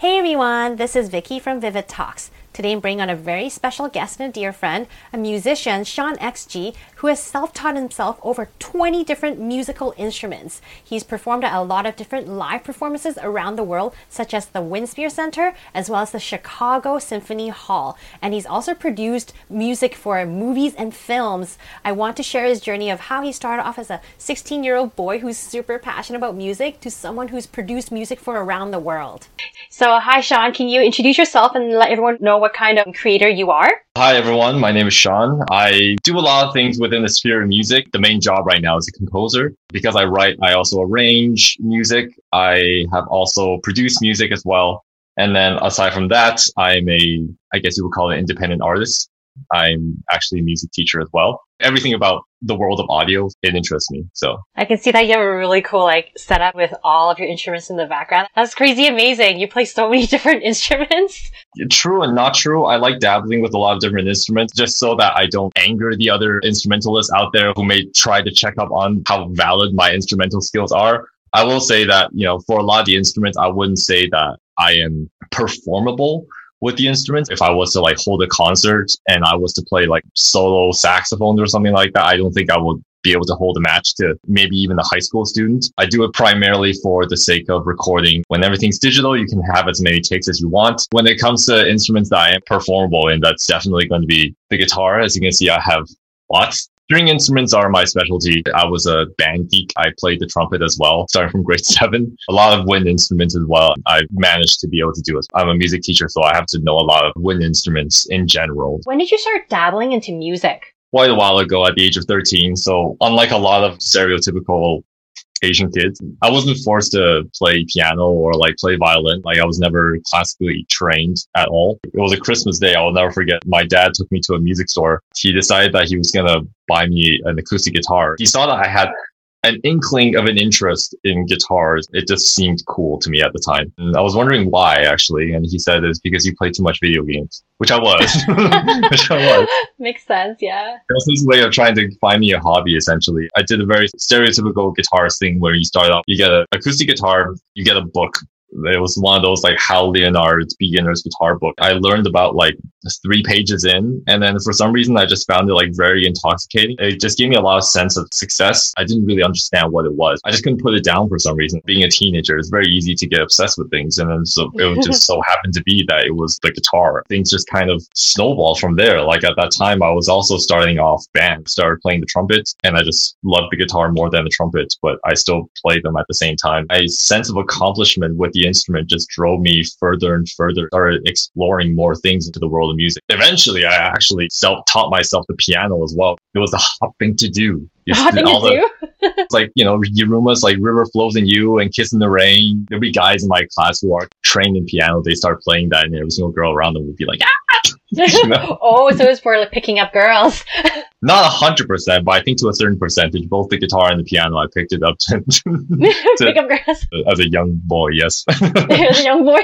Hey everyone, this is Vicky from Vivid Talks. Today I'm bringing on a very special guest and a dear friend, a musician, Sean XG, who has self taught himself over 20 different musical instruments. He's performed at a lot of different live performances around the world, such as the Winspear Center as well as the Chicago Symphony Hall. And he's also produced music for movies and films. I want to share his journey of how he started off as a 16 year old boy who's super passionate about music to someone who's produced music for around the world. So, hi Sean, can you introduce yourself and let everyone know what kind of creator you are? Hi, everyone. My name is Sean. I do a lot of things within the sphere of music. The main job right now is a composer. Because I write, I also arrange music. I have also produced music as well. And then aside from that, I'm a, I guess you would call it an independent artist. I'm actually a music teacher as well. Everything about the world of audio, it interests me. So I can see that you have a really cool like setup with all of your instruments in the background. That's crazy amazing. You play so many different instruments. True and not true. I like dabbling with a lot of different instruments just so that I don't anger the other instrumentalists out there who may try to check up on how valid my instrumental skills are. I will say that, you know, for a lot of the instruments, I wouldn't say that I am performable with the instruments. If I was to like hold a concert and I was to play like solo saxophone or something like that, I don't think I would be able to hold a match to maybe even a high school student. I do it primarily for the sake of recording. When everything's digital, you can have as many takes as you want. When it comes to instruments that I am performable in, that's definitely going to be the guitar. As you can see, I have lots. String instruments are my specialty. I was a band geek. I played the trumpet as well, starting from grade seven. A lot of wind instruments as well. I managed to be able to do it. I'm a music teacher, so I have to know a lot of wind instruments in general. When did you start dabbling into music? Quite a while ago at the age of 13. So unlike a lot of stereotypical Asian kids. I wasn't forced to play piano or like play violin. Like I was never classically trained at all. It was a Christmas day. I will never forget. My dad took me to a music store. He decided that he was going to buy me an acoustic guitar. He saw that I had an inkling of an interest in guitars. It just seemed cool to me at the time. And I was wondering why actually. And he said it's because you play too much video games, which I was. which I was. Makes sense. Yeah. It was his way of trying to find me a hobby essentially. I did a very stereotypical guitarist thing where you start off, you get an acoustic guitar, you get a book it was one of those like Hal Leonard's beginner's guitar book. I learned about like three pages in, and then for some reason I just found it like very intoxicating. It just gave me a lot of sense of success. I didn't really understand what it was. I just couldn't put it down for some reason. Being a teenager, it's very easy to get obsessed with things, and then so it just so happened to be that it was the guitar. Things just kind of snowballed from there. Like at that time, I was also starting off band, started playing the trumpet, and I just loved the guitar more than the trumpet, but I still played them at the same time. A sense of accomplishment with the the instrument just drove me further and further, started exploring more things into the world of music. Eventually, I actually self taught myself the piano as well. It was a hot thing to do. Hot thing to do? it's like, you know, Yiruma's like River Flows in You and Kiss in the Rain. There'll be guys in my class who are trained in piano. They start playing that and every single girl around them would be like, ah! oh, so it's for like picking up girls. Not a hundred percent, but I think to a certain percentage, both the guitar and the piano, I picked it up to, to pick up girls as a young boy. Yes, as a young boy.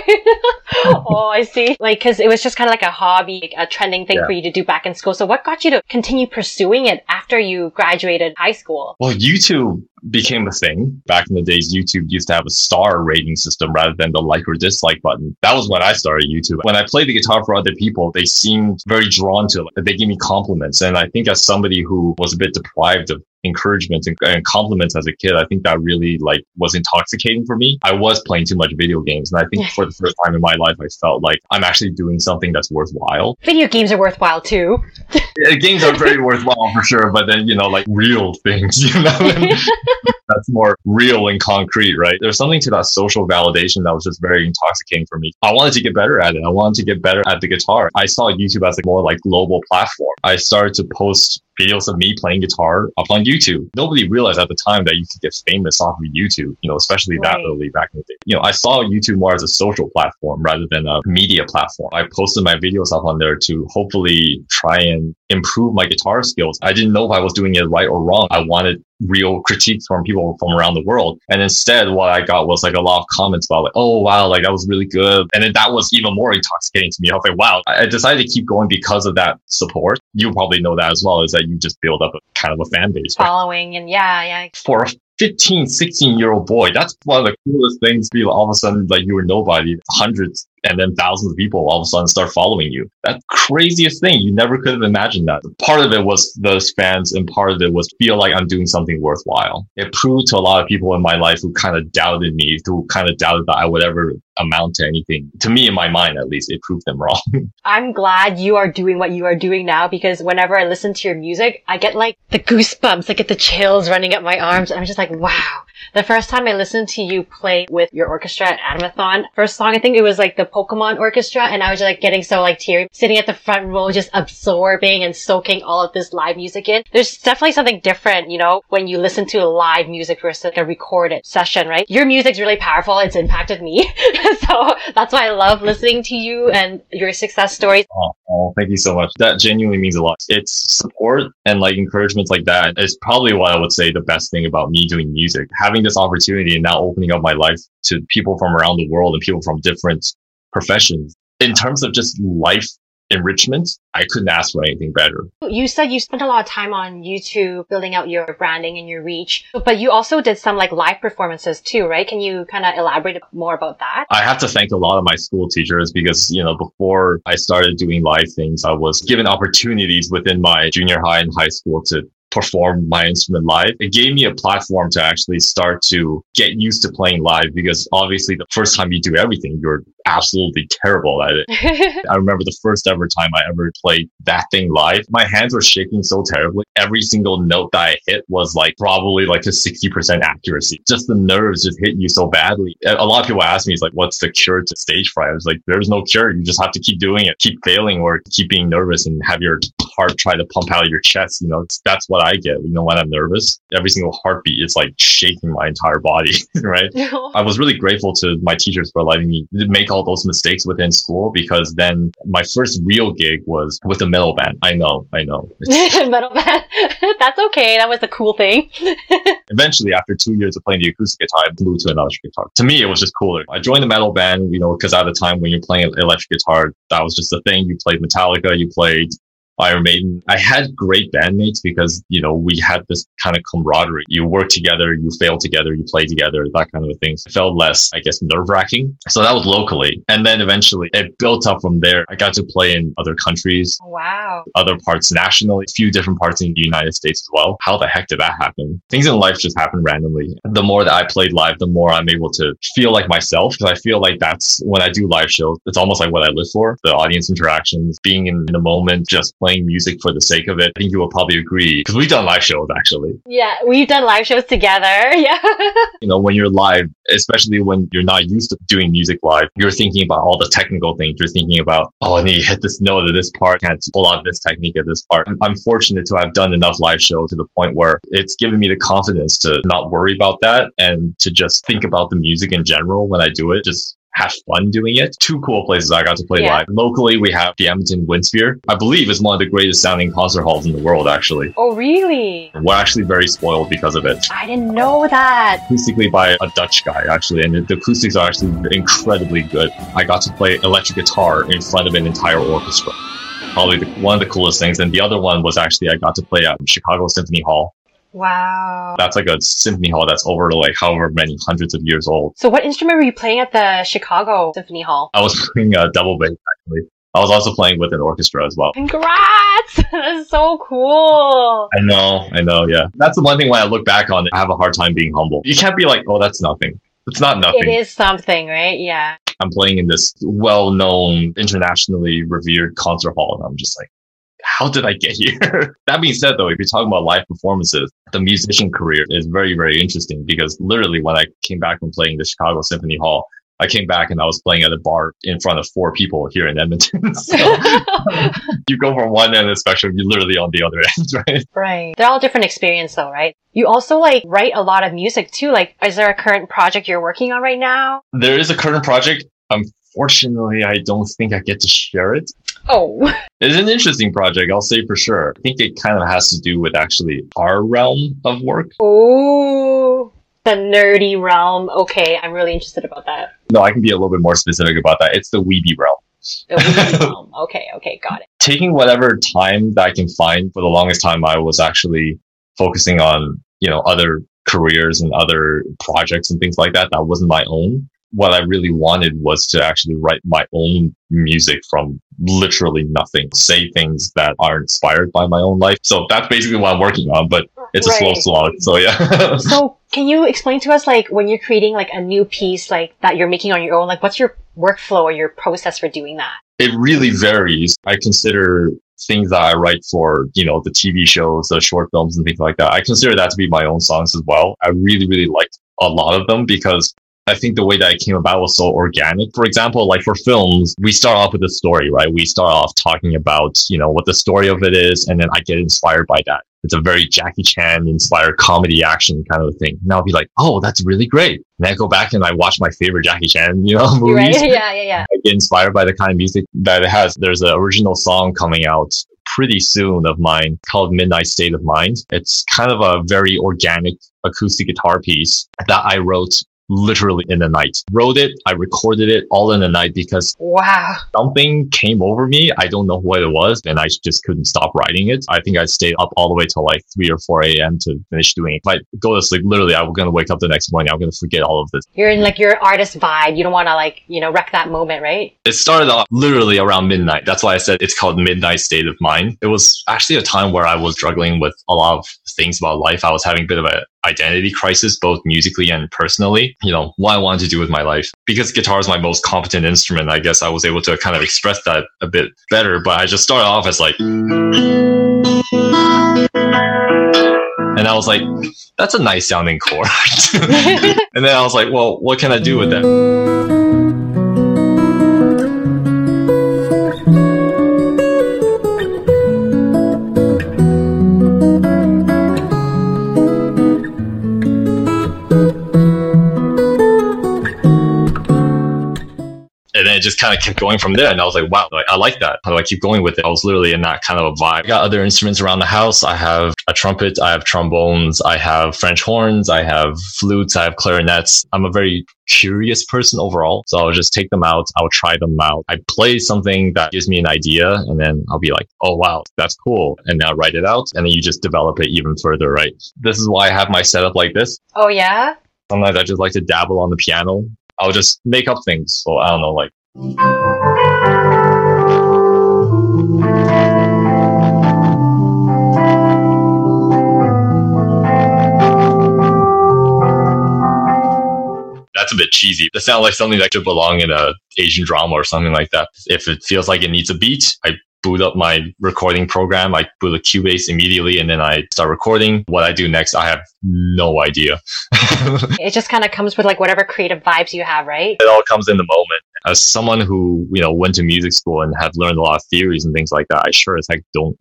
oh, I see. Like, because it was just kind of like a hobby, a trending thing yeah. for you to do back in school. So, what got you to continue pursuing it after you graduated high school? Well, YouTube became a thing. Back in the days, YouTube used to have a star rating system rather than the like or dislike button. That was when I started YouTube. When I played the guitar for other people, they seemed very drawn to it. They gave me compliments. And I think as somebody who was a bit deprived of encouragement and, and, compliments as a kid, I think that really like was intoxicating for me. I was playing too much video games. And I think for the first time in my life, I felt like I'm actually doing something that's worthwhile. Video games are worthwhile too. yeah, games are very worthwhile for sure. But then, you know, like real things, you know, that's more real and concrete, right? There's something to that social validation that was just very intoxicating for me. I wanted to get better at it. I wanted to get better at the guitar. I saw YouTube as a more like global platform. I started to post videos of me playing guitar up on YouTube. Nobody realized at the time that you could get famous off of YouTube, you know, especially right. that early back in the day. You know, I saw YouTube more as a social platform rather than a media platform. I posted my videos up on there to hopefully try and improve my guitar skills. I didn't know if I was doing it right or wrong. I wanted real critiques from people from around the world. And instead, what I got was like a lot of comments about like, oh wow, like that was really good. And then that was even more intoxicating to me. I was like, wow, I decided to keep going because of that support. You probably know that as well, is that you just build up a kind of a fan base. Following and yeah, yeah. For 15, 16 year old boy. That's one of the coolest things. Be all of a sudden like you were nobody, hundreds and then thousands of people all of a sudden start following you. That craziest thing. You never could have imagined that. Part of it was those fans and part of it was feel like I'm doing something worthwhile. It proved to a lot of people in my life who kind of doubted me, who kind of doubted that I would ever amount to anything. To me, in my mind, at least, it proved them wrong. I'm glad you are doing what you are doing now because whenever I listen to your music, I get like the goosebumps, I get the chills running up my arms. And I'm just like, wow. The first time I listened to you play with your orchestra at Animathon, first song, I think it was like the Pokemon orchestra. And I was just like getting so like teary, sitting at the front row, just absorbing and soaking all of this live music in. There's definitely something different, you know, when you listen to live music versus like a recorded session, right? Your music's really powerful. It's impacted me. so that's why I love listening to you and your success stories. Oh, oh, thank you so much. That genuinely means a lot. It's support and like encouragement like that is probably what I would say the best thing about me doing music. Having this opportunity and now opening up my life to people from around the world and people from different professions. In terms of just life enrichment, I couldn't ask for anything better. You said you spent a lot of time on YouTube building out your branding and your reach, but you also did some like live performances too, right? Can you kind of elaborate more about that? I have to thank a lot of my school teachers because, you know, before I started doing live things, I was given opportunities within my junior high and high school to perform my instrument live. It gave me a platform to actually start to get used to playing live because obviously the first time you do everything, you're absolutely terrible at it. I remember the first ever time I ever played that thing live. My hands were shaking so terribly. Every single note that I hit was like probably like a 60% accuracy. Just the nerves just hit you so badly. A lot of people ask me, it's like, what's the cure to stage fright? I was like, there's no cure. You just have to keep doing it, keep failing or keep being nervous and have your heart try to pump out of your chest. You know, that's what I get. You know, when I'm nervous, every single heartbeat is like shaking my entire body, right? I was really grateful to my teachers for letting me make all those mistakes within school because then my first real gig was with a metal band. I know, I know. metal band. That's okay. That was a cool thing. Eventually, after two years of playing the acoustic guitar, I blew to an electric guitar. To me, it was just cooler. I joined the metal band, you know, because at the time when you're playing electric guitar, that was just the thing. You played Metallica, you played Iron Maiden. I had great bandmates because, you know, we had this kind of camaraderie. You work together, you fail together, you play together, that kind of a thing. It felt less, I guess, nerve wracking. So that was locally. And then eventually it built up from there. I got to play in other countries. Wow. Other parts nationally, a few different parts in the United States as well. How the heck did that happen? Things in life just happen randomly. The more that I played live, the more I'm able to feel like myself. Because I feel like that's when I do live shows, it's almost like what I live for. The audience interactions, being in the moment, just playing music for the sake of it. I think you will probably agree because we've done live shows actually. Yeah, we've done live shows together. Yeah. you know, when you're live, especially when you're not used to doing music live, you're thinking about all the technical things. You're thinking about, oh, I need to hit this note at this part, can't pull out this technique at this part. I'm fortunate to have done enough live shows to the point where it's given me the confidence to not worry about that and to just think about the music in general when I do it. Just have fun doing it. Two cool places I got to play yeah. live. Locally, we have the Edmonton Winspear. I believe is one of the greatest sounding concert halls in the world, actually. Oh, really? We're actually very spoiled because of it. I didn't know that. Acoustically by a Dutch guy, actually, and the acoustics are actually incredibly good. I got to play electric guitar in front of an entire orchestra probably the, one of the coolest things. And the other one was actually I got to play at Chicago Symphony Hall. Wow. That's like a symphony hall that's over like however many hundreds of years old. So what instrument were you playing at the Chicago Symphony Hall? I was playing a double bass actually. I was also playing with an orchestra as well. Congrats! That's so cool. I know, I know, yeah. That's the one thing when I look back on it, I have a hard time being humble. You can't be like, oh, that's nothing. It's not nothing. It is something, right? Yeah. I'm playing in this well-known, internationally revered concert hall, and I'm just like, how did I get here? that being said, though, if you're talking about live performances, the musician career is very, very interesting because literally when I came back from playing the Chicago Symphony Hall, I came back and I was playing at a bar in front of four people here in Edmonton. so you go from one end of the spectrum, you're literally on the other end, right? Right. They're all different experience though, right? You also like write a lot of music too. Like, is there a current project you're working on right now? There is a current project. Unfortunately, I don't think I get to share it. Oh. It's an interesting project, I'll say for sure. I think it kind of has to do with actually our realm of work. Oh, the nerdy realm. Okay, I'm really interested about that. No, I can be a little bit more specific about that. It's the weeby realm. The weeby realm. Okay, okay, got it. Taking whatever time that I can find for the longest time, I was actually focusing on, you know, other careers and other projects and things like that that wasn't my own what I really wanted was to actually write my own music from literally nothing, say things that are inspired by my own life. So that's basically what I'm working on, but it's right. a slow slog. So yeah. so can you explain to us like when you're creating like a new piece like that you're making on your own, like what's your workflow or your process for doing that? It really varies. I consider things that I write for, you know, the TV shows, the short films and things like that. I consider that to be my own songs as well. I really, really like a lot of them because I think the way that it came about was so organic. For example, like for films, we start off with a story, right? We start off talking about, you know, what the story of it is, and then I get inspired by that. It's a very Jackie Chan inspired comedy action kind of thing. And I'll be like, oh, that's really great. And I go back and I watch my favorite Jackie Chan, you know, movies. Right? Yeah, yeah, yeah. I get inspired by the kind of music that it has. There's an original song coming out pretty soon of mine called Midnight State of Mind. It's kind of a very organic acoustic guitar piece that I wrote literally in the night. Wrote it, I recorded it all in the night because wow, something came over me. I don't know what it was, and I just couldn't stop writing it. I think I stayed up all the way till like three or four a.m. to finish doing it. If I go to sleep, literally, I'm gonna wake up the next morning. I'm gonna forget all of this. You're in like your artist vibe. You don't want to like you know wreck that moment, right? It started off literally around midnight. That's why I said it's called Midnight State of Mind. It was actually a time where I was struggling with a lot of things about life. I was having a bit of an identity crisis, both musically and personally. You know, what I wanted to do with my life. Because guitar is my most competent instrument, I guess I was able to kind of express that a bit better. But I just started off as like. And I was like, that's a nice sounding chord. and then I was like, well, what can I do with that? Just kind of kept going from there. And I was like, wow, like, I like that. How do I keep going with it? I was literally in that kind of a vibe. I got other instruments around the house. I have a trumpet, I have trombones, I have French horns, I have flutes, I have clarinets. I'm a very curious person overall. So I'll just take them out. I'll try them out. I play something that gives me an idea and then I'll be like, oh, wow, that's cool. And now write it out. And then you just develop it even further, right? This is why I have my setup like this. Oh, yeah? Sometimes I just like to dabble on the piano. I'll just make up things. So I don't know, like that's a bit cheesy. That sounds like something that should belong in a Asian drama or something like that. If it feels like it needs a beat, I boot up my recording program. I boot a Cubase immediately and then I start recording. What I do next, I have no idea. it just kind of comes with like whatever creative vibes you have, right? It all comes in the moment. As someone who, you know, went to music school and have learned a lot of theories and things like that, I sure as heck don't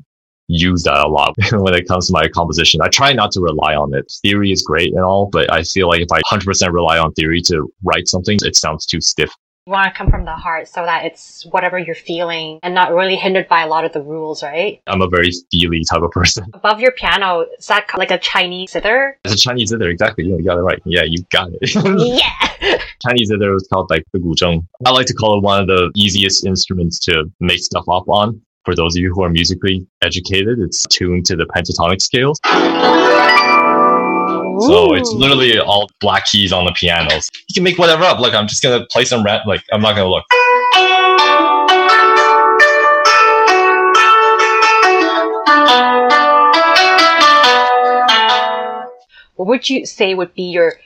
use that a lot when it comes to my composition. I try not to rely on it. Theory is great and all, but I feel like if I 100% rely on theory to write something, it sounds too stiff. You want to come from the heart so that it's whatever you're feeling and not really hindered by a lot of the rules, right? I'm a very feely type of person. Above your piano, is that like a Chinese zither? It's a Chinese zither, exactly. Yeah, you got it right. Yeah, you got it. yeah. Chinese zither is called like the guzheng. I like to call it one of the easiest instruments to make stuff up on. For those of you who are musically educated, it's tuned to the pentatonic scales. So it's literally all black keys on the pianos. You can make whatever up. Like I'm just gonna play some rap. Like I'm not gonna look. What would you say would be your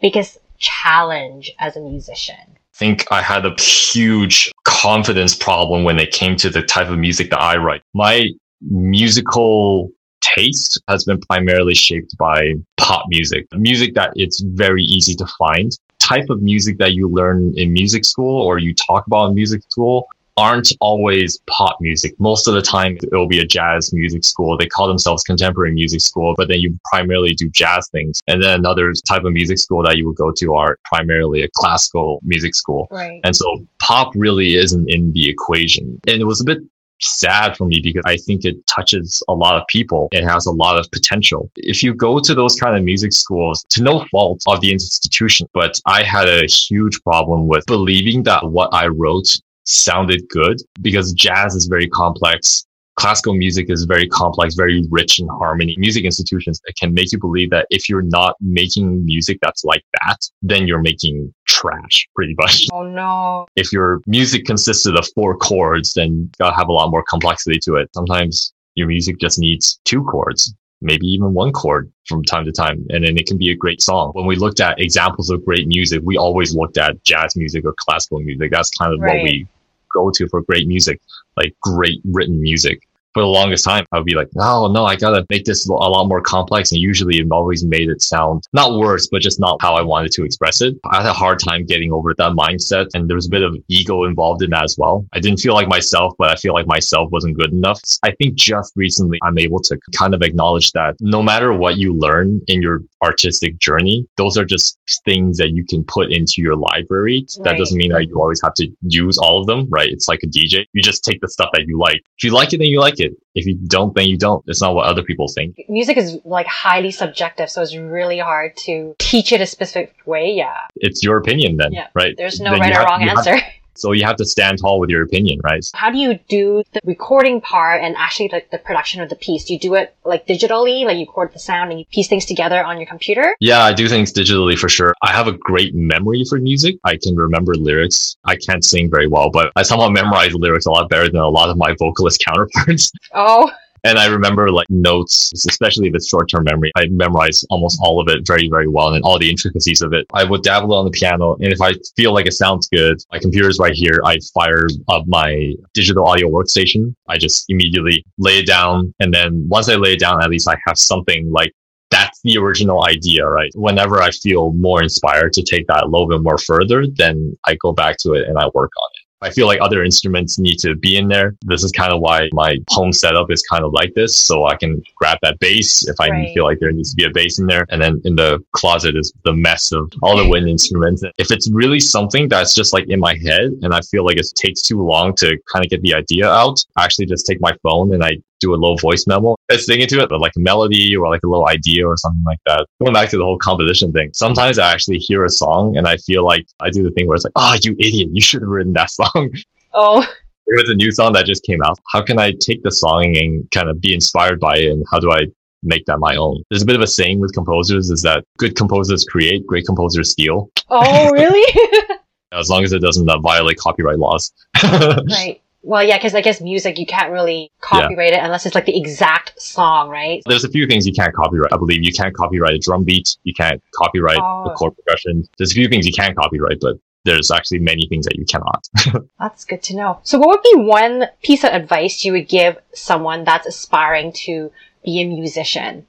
biggest challenge as a musician? I think I had a huge confidence problem when it came to the type of music that I write. My musical taste has been primarily shaped by pop music, music that it's very easy to find. Type of music that you learn in music school or you talk about in music school aren't always pop music. Most of the time, it'll be a jazz music school. They call themselves contemporary music school, but then you primarily do jazz things. And then another type of music school that you would go to are primarily a classical music school. Right. And so pop really isn't in the equation. And it was a bit sad for me because I think it touches a lot of people. It has a lot of potential. If you go to those kind of music schools, to no fault of the institution, but I had a huge problem with believing that what I wrote sounded good because jazz is very complex. classical music is very complex, very rich in harmony. Music institutions can make you believe that if you're not making music that's like that, then you're making trash pretty much. Oh no. If your music consisted of four chords, then you gotta have a lot more complexity to it. Sometimes your music just needs two chords maybe even one chord from time to time. And then it can be a great song. When we looked at examples of great music, we always looked at jazz music or classical music. That's kind of right. what we go to for great music, like great written music for the longest time, I would be like, oh no, I gotta make this a lot more complex. And usually it always made it sound not worse, but just not how I wanted to express it. I had a hard time getting over that mindset. And there was a bit of ego involved in that as well. I didn't feel like myself, but I feel like myself wasn't good enough. I think just recently I'm able to kind of acknowledge that no matter what you learn in your artistic journey, those are just things that you can put into your library. Right. That doesn't mean that you always have to use all of them, right? It's like a DJ. You just take the stuff that you like. If you like it, then you like it. If you don't, then you don't. It's not what other people think. Music is like highly subjective, so it's really hard to teach it a specific way. Yeah. It's your opinion then, yeah. right? There's no then right or have, wrong answer. Have, So you have to stand tall with your opinion, right? How do you do the recording part and actually like the production of the piece? Do you do it like digitally, like you record the sound and you piece things together on your computer? Yeah, I do things digitally for sure. I have a great memory for music. I can remember lyrics. I can't sing very well, but I somehow memorize lyrics a lot better than a lot of my vocalist counterparts. Oh. And I remember like notes, especially if it's short term memory. I memorize almost all of it very, very well and all the intricacies of it. I would dabble on the piano. And if I feel like it sounds good, my computer's right here. I fire up my digital audio workstation. I just immediately lay it down. And then once I lay it down, at least I have something like that's the original idea, right? Whenever I feel more inspired to take that a little bit more further, then I go back to it and I work on it. I feel like other instruments need to be in there. This is kind of why my home setup is kind of like this. So I can grab that bass if I right. feel like there needs to be a bass in there. And then in the closet is the mess of all the wind instruments. If it's really something that's just like in my head and I feel like it takes too long to kind of get the idea out, I actually just take my phone and I do a little voice memo. I sing into it, but like a melody or like a little idea or something like that. Going back to the whole composition thing, sometimes I actually hear a song and I feel like I do the thing where it's like, oh, you idiot, you should have written that song. Oh. It was a new song that just came out. How can I take the song and kind of be inspired by it? And how do I make that my own. There's a bit of a saying with composers is that good composers create, great composers steal. Oh, really? as long as it doesn't uh, violate copyright laws. right. Well, yeah, because I guess music you can't really copyright yeah. it unless it's like the exact song, right? There's a few things you can't copyright. I believe you can't copyright a drum beat. You can't copyright oh. the chord progression. There's a few things you can copyright, but there's actually many things that you cannot. that's good to know. So what would be one piece of advice you would give someone that's aspiring to be a musician?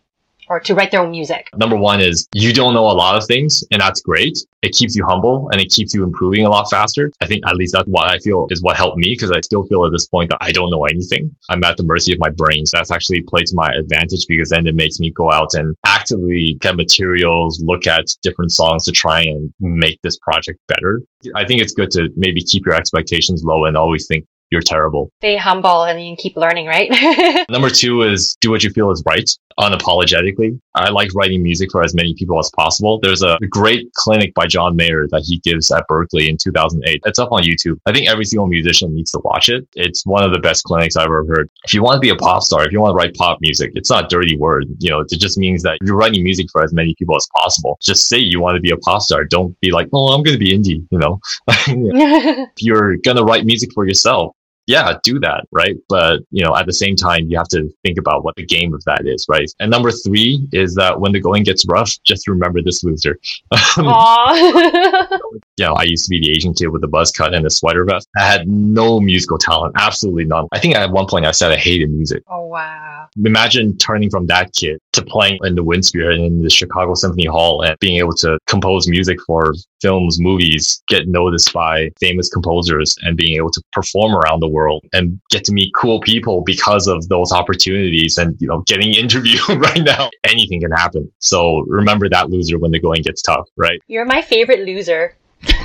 Or to write their own music? Number one is you don't know a lot of things and that's great. It keeps you humble and it keeps you improving a lot faster. I think at least that's what I feel is what helped me because I still feel at this point that I don't know anything. I'm at the mercy of my brain. So that's actually played to my advantage because then it makes me go out and actively get materials, look at different songs to try and make this project better. I think it's good to maybe keep your expectations low and always think you're terrible. Stay humble and you keep learning, right? Number two is do what you feel is right unapologetically. I like writing music for as many people as possible. There's a great clinic by John Mayer that he gives at Berklee in 2008. It's up on YouTube. I think every single musician needs to watch it. It's one of the best clinics I've ever heard. If you want to be a pop star, if you want to write pop music, it's not a dirty word. You know, it just means that you're writing music for as many people as possible. Just say you want to be a pop star. Don't be like, oh, I'm going to be indie, you know. if you're going to write music for yourself, yeah, do that, right? But, you know, at the same time, you have to think about what the game of that is, right? And number three is that when the going gets rough, just remember this loser. you know, I used to be the Asian kid with the buzz cut and the sweater vest. I had no musical talent, absolutely none. I think at one point I said I hated music. Oh, wow. Imagine turning from that kid to playing in the Winspear and in the Chicago Symphony Hall and being able to compose music for films, movies, get noticed by famous composers and being able to perform around the world and get to meet cool people because of those opportunities and, you know, getting interviewed right now. Anything can happen. So remember that loser when the going gets tough, right? You're my favorite loser.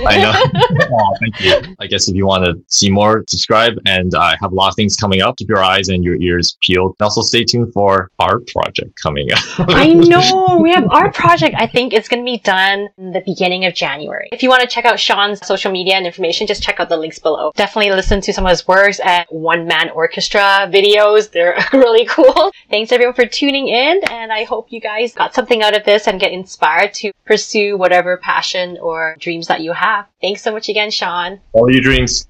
I know. oh, thank you. I guess if you want to see more, subscribe. And I have a lot of things coming up. Keep your eyes and your ears peeled. And also stay tuned for our project coming up. I know. We have our project. I think it's going to be done in the beginning of January. If you want to check out Sean's social media and information, just check out the links below. Definitely listen to some of his works at one man orchestra videos. They're really cool. Thanks everyone for tuning in. And I hope you guys got something out of this and get inspired to pursue whatever passion or dreams that you have. Thanks so much again, Sean. All your dreams.